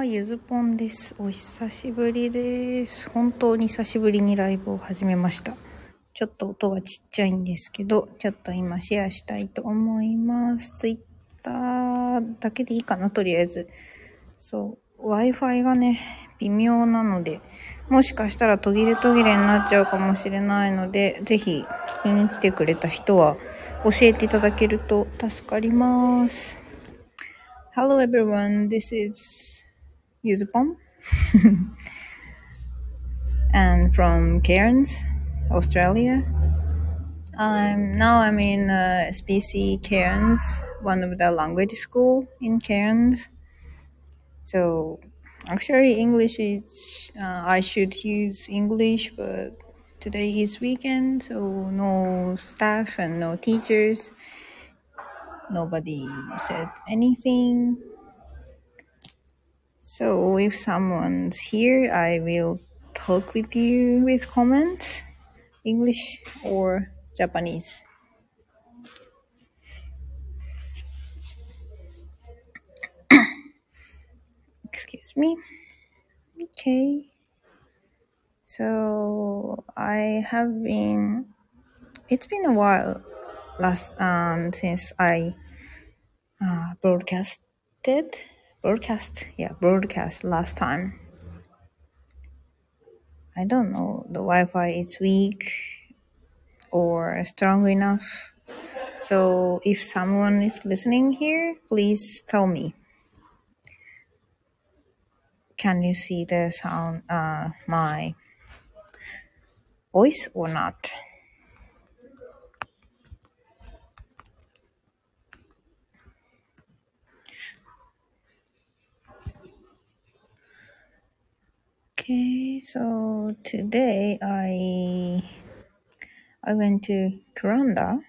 は、ゆずぽんです。お久しぶりです。本当に久しぶりにライブを始めました。ちょっと音がちっちゃいんですけど、ちょっと今シェアしたいと思います。ツイッターだけでいいかな、とりあえず。そう、Wi-Fi がね、微妙なので、もしかしたら途切れ途切れになっちゃうかもしれないので、ぜひ聞きに来てくれた人は教えていただけると助かります。Hello everyone, this is Yuzupon and from Cairns, Australia. I'm now I'm in uh, SPC Cairns, one of the language school in Cairns. So actually English is uh, I should use English, but today is weekend, so no staff and no teachers. Nobody said anything. So if someone's here, I will talk with you with comments, English or Japanese. Excuse me. Okay. So I have been. It's been a while last um since I uh, broadcasted broadcast yeah broadcast last time. I don't know the Wi-Fi is weak or strong enough. So if someone is listening here, please tell me. Can you see the sound uh my voice or not? Okay, so today I I went to Kuranda,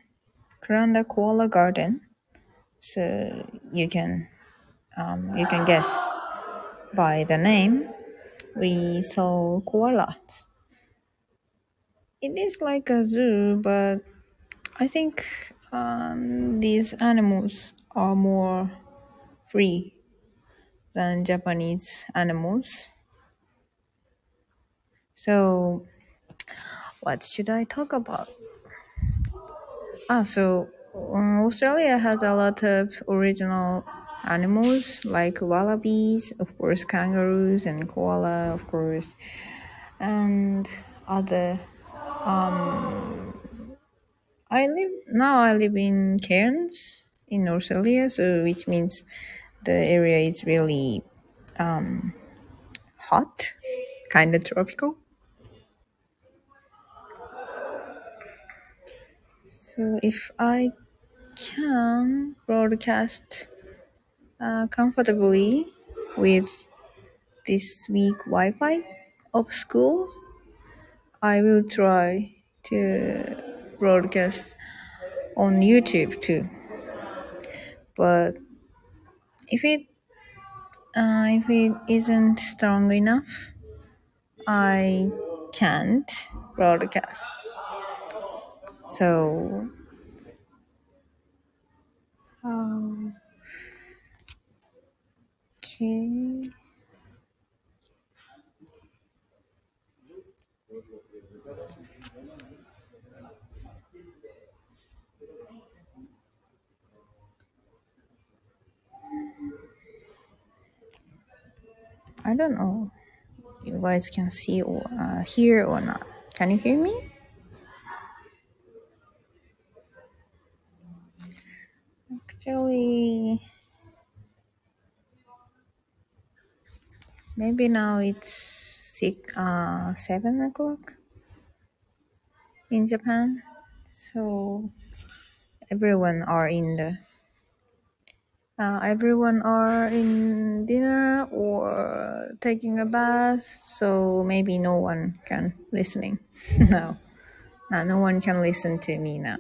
Kuranda Koala Garden. So you can um, you can guess by the name. We saw koalas. It is like a zoo, but I think um, these animals are more free than Japanese animals. So, what should I talk about? Ah, so um, Australia has a lot of original animals like wallabies, of course, kangaroos and koala, of course, and other. Um, I live now. I live in Cairns in Australia, so which means the area is really um, hot, kind of tropical. So if I can broadcast uh, comfortably with this week Wi-Fi of school, I will try to broadcast on YouTube too. But if it uh, if it isn't strong enough, I can't broadcast. So um, okay. I don't know. You guys can see or uh, hear or not. Can you hear me? Actually, maybe now it's six, uh, seven o'clock in Japan. So everyone are in the uh, everyone are in dinner or taking a bath. So maybe no one can listening now. No, no one can listen to me now.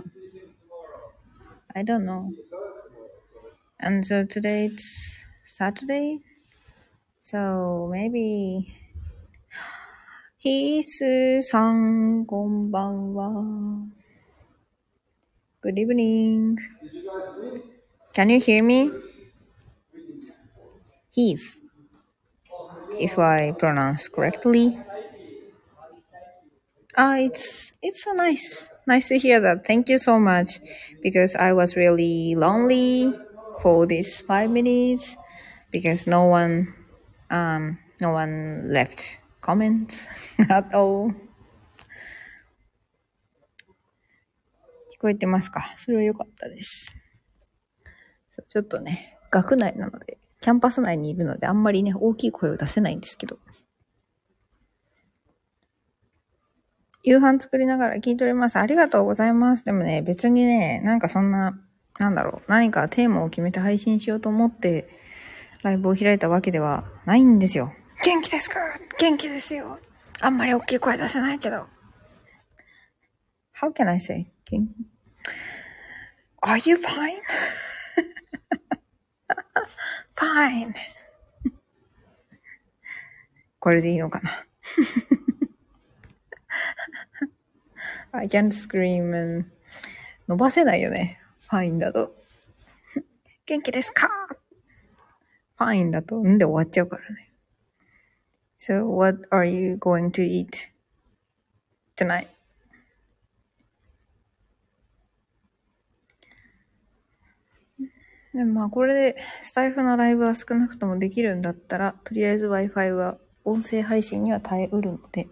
I don't know. And so today it's Saturday. So maybe Hisu san. Good evening. Can you hear me? His. If I pronounce correctly. Ah, it's it's so nice. Nice to hear that. Thank you so much because I was really lonely for these 5 minutes because no one um no one left comments at all. 聞こえてますか？それは良かったです。ちょっとね、学内なので、キャンパス内にいるので、あんまりね、大きい声を出せないんですけど。夕飯作りながら聞いております。ありがとうございます。でもね、別にね、なんかそんな、なんだろう、何かテーマを決めて配信しようと思って、ライブを開いたわけではないんですよ。元気ですか？元気ですよ。あんまり大きい声出せないけど。How can I say? 元気 Are you fine? fine. これでいいのかな？I can't scream and 伸ばせないよね。fine だと。元気ですか？?fine だと、んで終わっちゃうからね。So, what are you going to eat tonight? でもまあこれでスタイフのライブは少なくともできるんだったら、とりあえず Wi-Fi は音声配信には耐えうるので、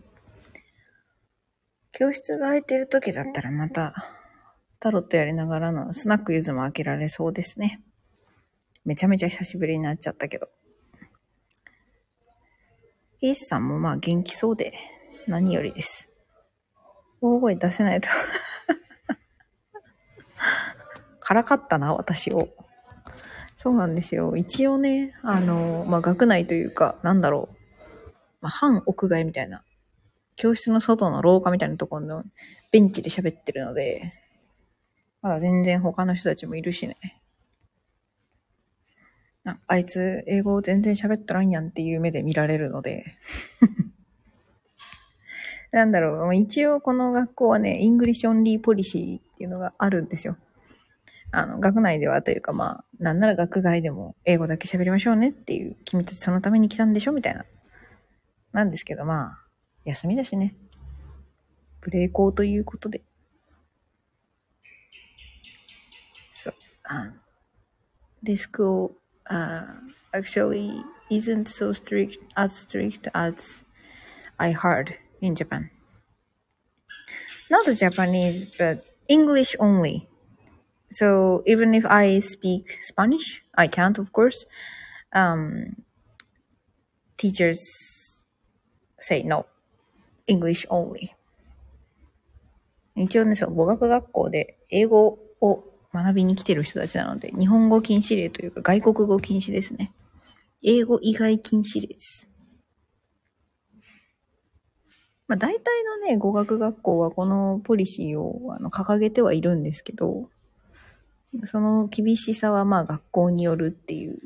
教室が空いてる時だったらまたタロットやりながらのスナックユズも開けられそうですね。めちゃめちゃ久しぶりになっちゃったけど。イースさんもまあ元気そうで何よりです。大声出せないと。からかったな、私を。そうなんですよ。一応ね、あの、まあ、学内というか、なんだろう。まあ、半屋外みたいな、教室の外の廊下みたいなところのベンチで喋ってるので、まだ全然他の人たちもいるしね。なあいつ、英語全然喋っとらんやんっていう目で見られるので。なんだろう、一応この学校はね、 English Only Policy っていうのがあるんですよ。あの、学内ではというかまあ、なんなら学外でも英語だけ喋りましょうねっていう、君たちそのために来たんでしょみたいな。なんですけどまあ、休みだしね。ブレイコーということで。そう。Um, this school, uh, actually isn't so strict, as strict as I heard in Japan. Not Japanese, but English only. So even if I speak Spanish, I can't, of course. Um, teachers say no, English only. 一応ね、そう、語学学校で英語を 学びに来てる人たちなので、日本語禁止令というか外国語禁止ですね。英語以外禁止令です。まあ大体のね、語学学校はこのポリシーをあの掲げてはいるんですけど、その厳しさはまあ学校によるっていう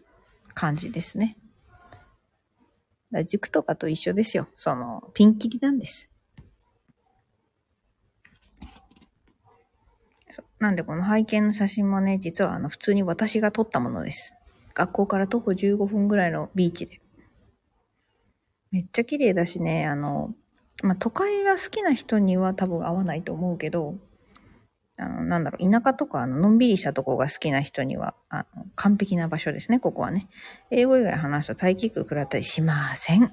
感じですね。だ塾とかと一緒ですよ。その、ピンキリなんです。そうなんでこの背景の写真もね、実はあの普通に私が撮ったものです。学校から徒歩15分ぐらいのビーチで。めっちゃ綺麗だしね、あの、まあ、都会が好きな人には多分合わないと思うけど、あの、なんだろう、田舎とか、あの、のんびりしたとこが好きな人には、あの、完璧な場所ですね、ここはね。英語以外話すと体キック食らったりしません。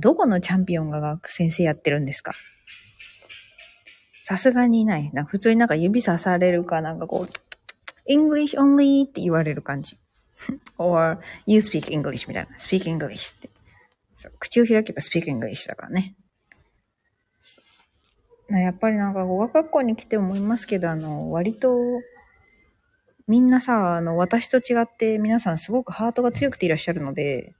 どこのチャンピオンが学先生やってるんですか？さすがにいない。な普通になんか指さされるか、なんかこう、English only って言われる感じ。or, you speak English みたいな。speak English って。そう口を開けば speak English だからね。やっぱりなんか語学学校に来て思いますけど、あの、割と、みんなさ、あの、私と違って皆さんすごくハートが強くていらっしゃるので、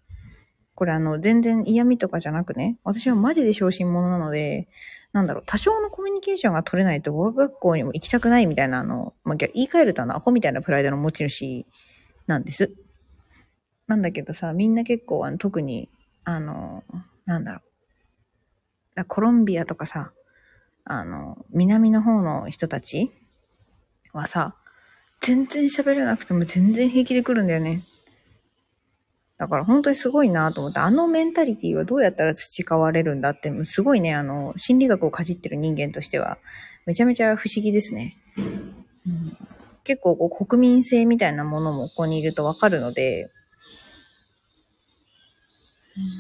これあの、全然嫌味とかじゃなくね、私はマジで小心者なので、なんだろう、多少のコミュニケーションが取れないと語学学校にも行きたくないみたいな、あの、まあ、言い換えるとあの、アホみたいなプライドの持ち主なんです。なんだけどさ、みんな結構、あの、特に、あの、なんだろう、コロンビアとかさ、あの、南の方の人たちはさ、全然喋れなくても全然平気で来るんだよね。だから本当にすごいなと思って、あのメンタリティはどうやったら培われるんだって、すごいね、あの、心理学をかじってる人間としては、めちゃめちゃ不思議ですね。うん、結構こう国民性みたいなものもここにいるとわかるので、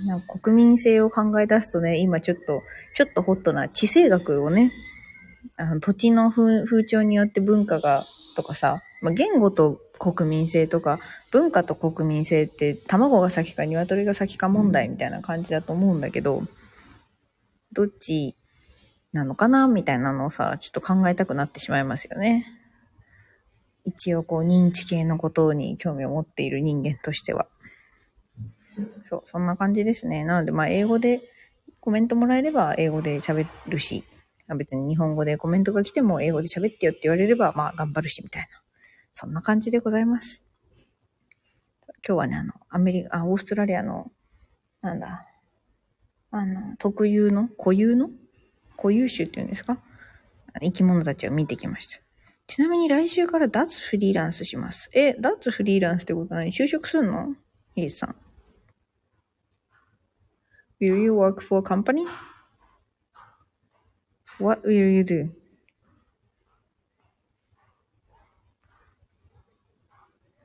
なんか国民性を考え出すとね、今ちょっと、ちょっとホットな地政学をね、あの土地の風潮によって文化が、とかさ、まあ、言語と国民性とか、文化と国民性って卵が先か鶏が先か問題みたいな感じだと思うんだけど、どっちなのかなみたいなのをさ、ちょっと考えたくなってしまいますよね。一応こう認知系のことに興味を持っている人間としては。そう、そんな感じですね。なので、まあ、英語でコメントもらえれば英語で喋るし、別に日本語でコメントが来ても英語で喋ってよって言われれば、まあ、頑張るし、みたいな。そんな感じでございます。今日はね、あの、アメリカ、オーストラリアの、なんだ、あの、特有の、固有の固有種っていうんですか？生き物たちを見てきました。ちなみに来週から脱フリーランスします。え、脱フリーランスってことは何？就職すんの？イさん。Will you work for a company? What will you do?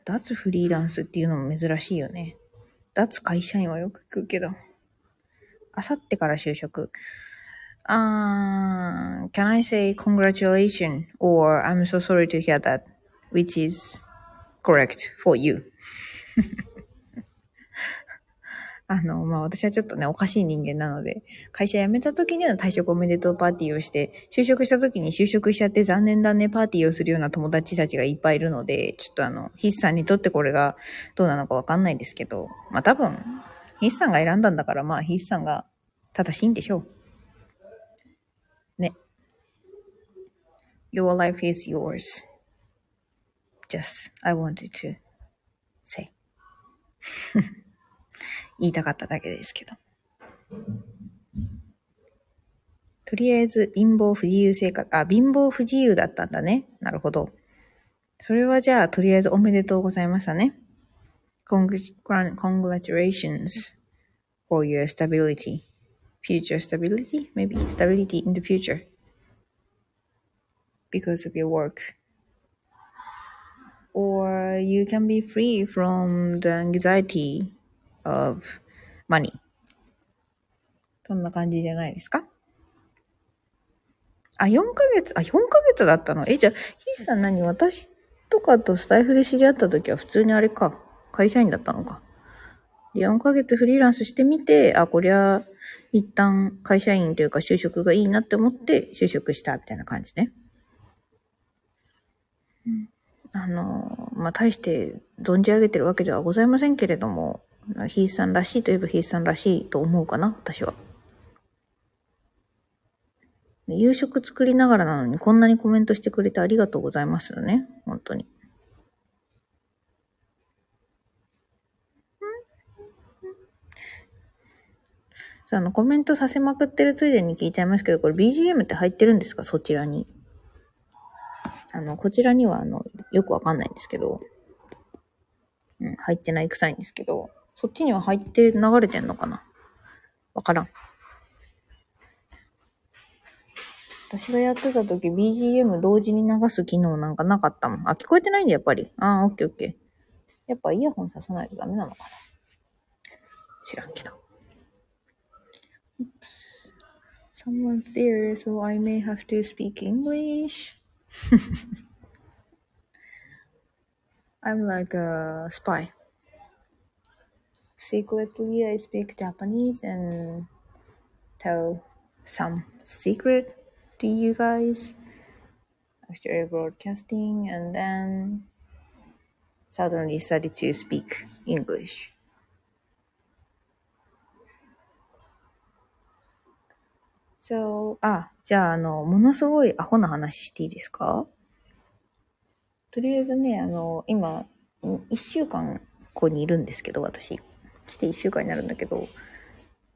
脱フリーランスっていうのも珍しいよね。脱会社員はよく聞くけど。あさってから就職。Uh, can I say congratulations or I'm so sorry to hear that, which is correct for you? あの、まあ、私はちょっとね、おかしい人間なので、会社辞めた時には退職おめでとうパーティーをして、就職した時に就職しちゃって残念だねパーティーをするような友達たちがいっぱいいるので、ちょっとあの、筆さんにとってこれがどうなのかわかんないですけど、まあ、多分、筆さんが選んだんだから、まあ、筆さんが正しいんでしょう。ね。Your life is yours. Just, I wanted to say. 言いたかっただけですけど。とりあえず、貧乏不自由生活、あ、貧乏不自由だったんだね。なるほど。それはじゃあ、とりあえずおめでとうございましたね。Congratulations for your stability. Future stability? Maybe stability in the future. Because of your work. Or you can be free from the anxiety of money. そんな感じじゃないですか？あ、4ヶ月、あ、4ヶ月だったの？え、じゃあ、ヒーさん何？私とかとスタイフで知り合った時は普通にあれか。会社員だったのか。4ヶ月フリーランスしてみて、あ、こりゃ、一旦会社員というか就職がいいなって思って就職したみたいな感じね。あの、まあ、大して存じ上げてるわけではございませんけれども、ヒーさんらしいといえばヒーさんらしいと思うかな、私は。夕食作りながらなのにこんなにコメントしてくれてありがとうございますよね。本当に。さあ、あの、コメントさせまくってるついでに聞いちゃいますけど、これ BGM って入ってるんですか？そちらに。あの、こちらには、あの、よくわかんないんですけど、うん、入ってない臭いんですけど、そっちには入って流れてんのかな？わからん。私がやってた時 BGM 同時に流す機能なんかなかったもん。あ、聞こえてないんだ、やっぱり。ああ、オッケーオッケー。やっぱイヤホンささないとダメなのかな？知らんけど。Someone's there, so I may have to speak English. I'm like a spy. Secretly I speak Japanese and tell some secret to you guys after broadcasting and then suddenly started to speak English. So, あ、じゃあ、あの、ものすごいアホな話していいですかとりあえずね、あの、今、一週間ここにいるんですけど、私。来て1週間になるんだけど、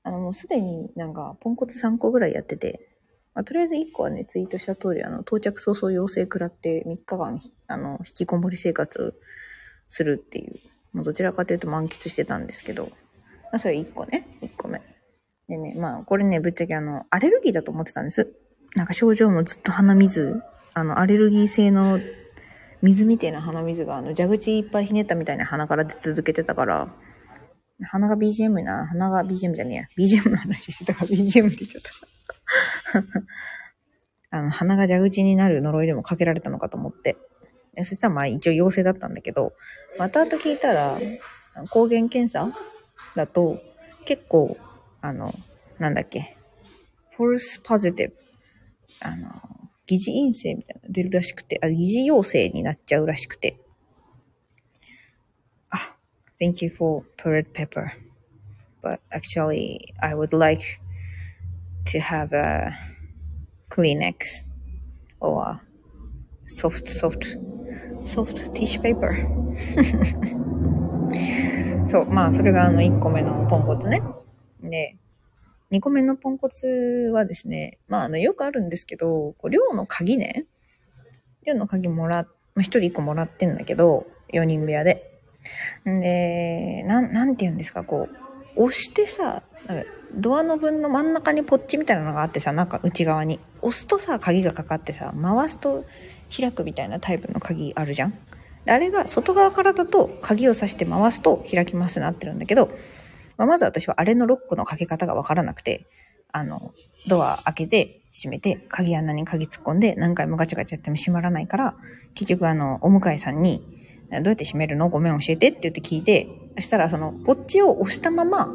あの、もうすでになんか、ポンコツ3個ぐらいやってて、まあ、とりあえず1個はね、ツイートした通り、あの、到着早々陽性食らって3日間、あの、引きこもり生活するっていう、もうどちらかというと満喫してたんですけど、まあ、それ1個ね、1個目。でね、まあ、これね、ぶっちゃけあの、アレルギーだと思ってたんです。なんか症状もずっと鼻水、あの、アレルギー性の水みたいな鼻水が、あの、蛇口いっぱいひねったみたいな鼻から出続けてたから、鼻が BGM な、鼻が BGM じゃねえや。BGM の話してたから BGM って言っちゃった。あの、鼻が蛇口になる呪いでもかけられたのかと思って。そしたらまあ一応陽性だったんだけど、また後聞いたら、抗原検査？だと結構、あの、なんだっけ、false positive、あの、疑似陰性みたいなの出るらしくて、あ、疑似陽性になっちゃうらしくて。Thank you for toilet paper. But actually, I would like to have a Kleenex or soft, soft, soft tissue paper. そう、まあ、それがあの1個目のポンコツね。で、2個目のポンコツはですね、まあ、あの、よくあるんですけど、こう寮の鍵ね、寮の鍵もら、まあ、1人1個もらってんだけど、4人部屋で。んで、なん、なんて言うんですか、こう、押してさ、ドアノブの真ん中にポッチみたいなのがあってさ、なんか内側に。押すとさ、鍵がかかってさ、回すと開くみたいなタイプの鍵あるじゃん。あれが外側からだと鍵を挿して回すと開きますなってるんだけど、まあ、まず私はあれのロックのかけ方がわからなくて、あの、ドア開けて閉めて、鍵穴に鍵突っ込んで何回もガチャガチャやっても閉まらないから、結局あの、お迎えさんに、どうやって閉めるの？ごめん教えてって言って聞いて、そしたらその、ポッチを押したまま、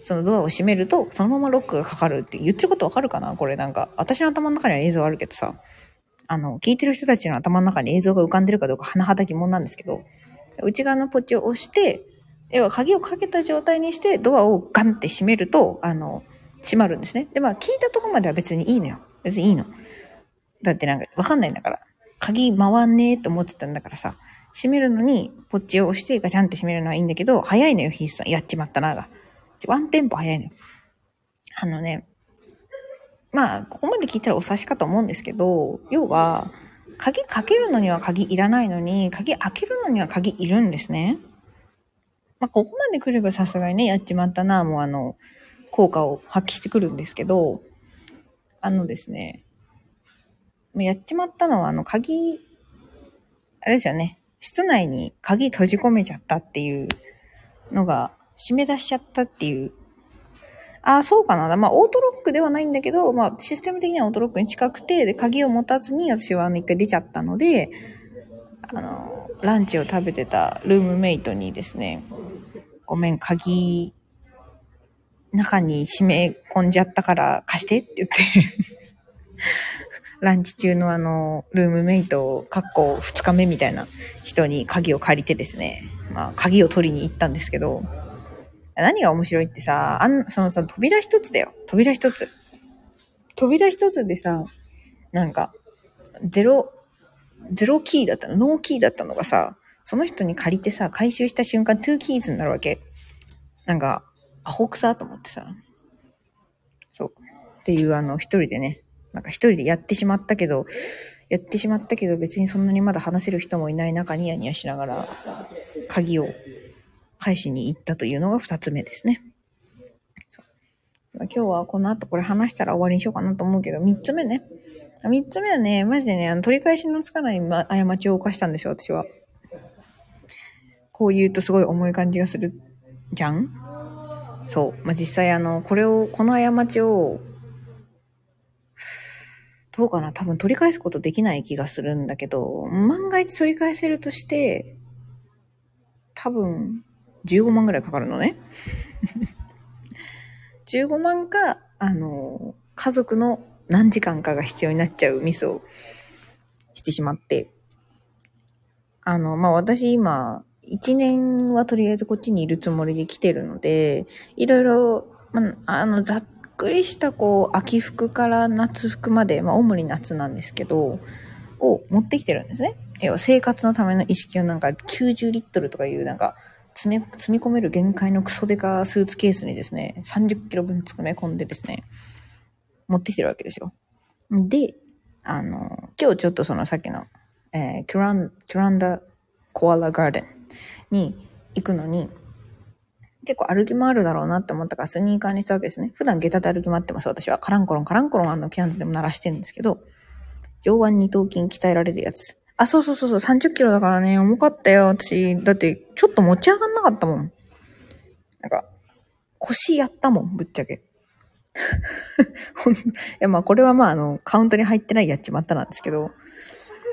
そのドアを閉めると、そのままロックがかかるって言ってることわかるかな？これなんか、私の頭の中には映像あるけどさ、あの、聞いてる人たちの頭の中に映像が浮かんでるかどうか甚だ疑問なんですけど、内側のポッチを押して、要は鍵をかけた状態にしてドアをガンって閉めると、あの、閉まるんですね。で、まあ聞いたとこまでは別にいいのよ。別にいいの。だってなんかわかんないんだから。鍵回んねえと思ってたんだからさ、閉めるのにポッチを押してガチャンって閉めるのはいいんだけど、早いのよ、ヒースさん。やっちまったなが。ワンテンポ早いのよ。あのね、まあ、ここまで聞いたらお察しかと思うんですけど、要は、鍵かけるのには鍵いらないのに、鍵開けるのには鍵いるんですね。まあ、ここまで来ればさすがにね、やっちまったな、もうあの、効果を発揮してくるんですけど、あのですね、やっちまったのは、あの、鍵、あれですよね、室内に鍵閉じ込めちゃったっていうのが、締め出しちゃったっていうあ、そうかな。まあ、オートロックではないんだけど、まあ、システム的にはオートロックに近くて、で、鍵を持たずに私はあの、一回出ちゃったので、あの、ランチを食べてたルームメイトにですね、ごめん、鍵、中に締め込んじゃったから貸してって言ってランチ中のあの、ルームメイト、かっこ二日目みたいな人に鍵を借りてですね、まあ、鍵を取りに行ったんですけど、何が面白いってさ、あん、そのさ、扉一つだよ。扉一つ。扉一つでさ、なんか、ゼロ、ゼロキーだったの、ノーキーだったのがさ、その人に借りてさ、回収した瞬間、トゥーキーズになるわけ。なんか、アホくさと思ってさ。そう。っていう、あの、一人でね、なんか一人でやってしまったけど、やってしまったけど、別にそんなにまだ話せる人もいない中、ニヤニヤしながら、鍵を返しに行ったというのが二つ目ですね。今日はこの後これ話したら終わりにしようかなと思うけど、三つ目ね。三つ目はね、マジでね、あの取り返しのつかない、過ちを犯したんですよ、私は。こう言うとすごい重い感じがするじゃんそう。まあ、実際あの、これを、この過ちを、どうかな？多分取り返すことできない気がするんだけど、万が一取り返せるとして、多分、15万ぐらいかかるのね。15万か、あの、家族の何時間かが必要になっちゃうミスをしてしまって、あの、まあ、私今、1年はとりあえずこっちにいるつもりで来てるので、いろいろ、まあ、あの、ざっくりしたこう、秋服から夏服まで、まあ、主に夏なんですけど、を持ってきてるんですね。要は生活のための意識をなんか90リットルとかいうなんか詰め、積み込める限界のクソデカスーツケースにですね、30キロ分詰め込んでですね、持ってきてるわけですよ。で、あの、今日ちょっとそのさっきの、えー、キュラン、キュランダコアラガーデンに行くのに、結構歩き回るだろうなって思ったからスニーカーにしたわけですね。普段下駄で歩き回ってます、私は。カランコロン、カランコロンあのキャンズでも鳴らしてるんですけど、上腕二頭筋鍛えられるやつ。あ、そうそうそうそう、30キロだからね、重かったよ、私。だって、ちょっと持ち上がんなかったもん。なんか、腰やったもん、ぶっちゃけ。いや、まあ、これはまあ、あの、カウントに入ってないやっちまったなんですけど、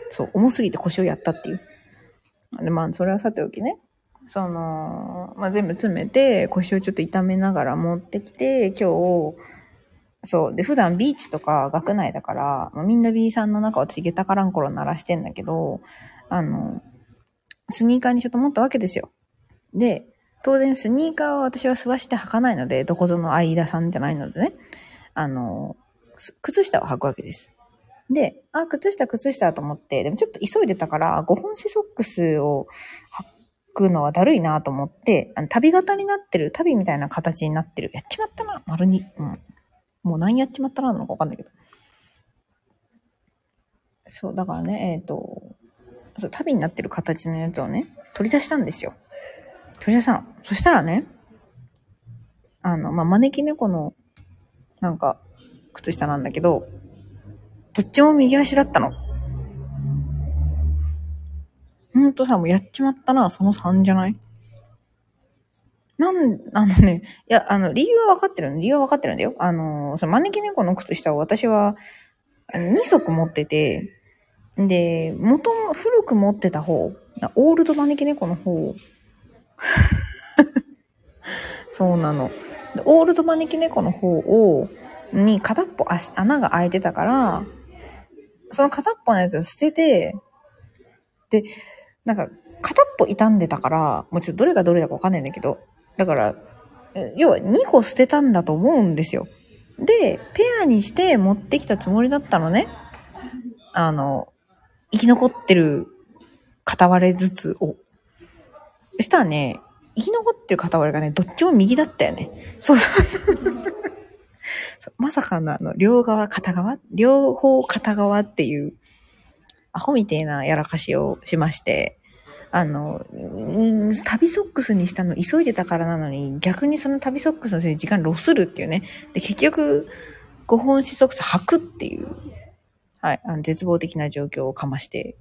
そう、重すぎて腰をやったっていう。で、まあ、それはさておきね。その、まあ、全部詰めて、腰をちょっと痛めながら持ってきて、今日、そう。で、普段ビーチとか学内だから、まあ、みんな B さんの中を私下駄からん頃鳴らしてんだけど、あの、スニーカーにちょっと持ったわけですよ。で、当然スニーカーは私は素足で履かないので、どこぞの相田さんじゃないのでね、あの、靴下を履くわけです。で、あ、靴下、靴下と思って、でもちょっと急いでたから、5本子ソックスを履くのはだるいなと思って、あの旅型になってる、旅みたいな形になってる。やっちまったな、丸に。うん。もう何やっちまったらなのかわかんないけど。そう、だからね、えっ、ー、と、そう、旅になってる形のやつをね、取り出したんですよ。取り出したの。そしたらね、あの、まあ、招き猫の、なんか、靴下なんだけど、どっちも右足だったの。ほんとさ、もうやっちまったな、その3じゃない？なん、あのね、いや、あの、理由は分かってるの理由は分かってるんだよ。あの、その招き猫の靴下を私は、2足持ってて、で、元、古く持ってた方、オールド招き猫の方、そうなの。オールド招き猫の方を、に片っぽ足、穴が開いてたから、その片っぽのやつを捨てて、で、なんか、片っぽ傷んでたから、もうちょっとどれがどれだかわかんないんだけど、だから、要は2個捨てたんだと思うんですよ。で、ペアにして持ってきたつもりだったのね。あの、生き残ってる片割れずつを。そしたらね、生き残ってる片割れがね、どっちも右だったよね。そうそう そうまさかのあの、両側片側？両方片側っていう、アホみてえなやらかしをしまして、あの、旅ソックスにしたの急いでたからなのに、逆にその旅ソックスのせいで時間ロスるっていうね。で、結局、5本指ソックス履くっていう、はい、あの絶望的な状況をかまして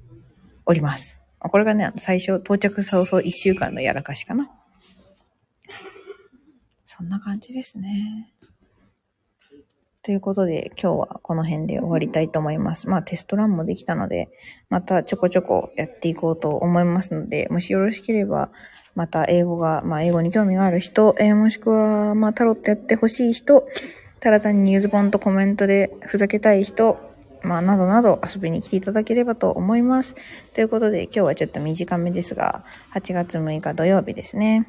おります。これがね、最初、到着早々1週間のやらかしかな。そんな感じですね。ということで、今日はこの辺で終わりたいと思います。まあテストランもできたので、またちょこちょこやっていこうと思いますので、もしよろしければ、また英語が、まあ英語に興味がある人、えー、もしくは、まあタロットやってほしい人、ただ単にニューズボンとコメントでふざけたい人、まあなどなど遊びに来ていただければと思います。ということで、今日はちょっと短めですが、8月6日土曜日ですね。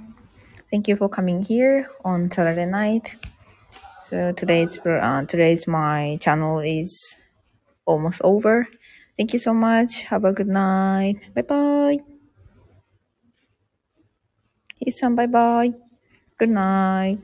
Thank you for coming here on Saturday night. So today's uh, today's my channel is almost over. Thank you so much. Have a good night. Bye bye. He's bye bye. Good night.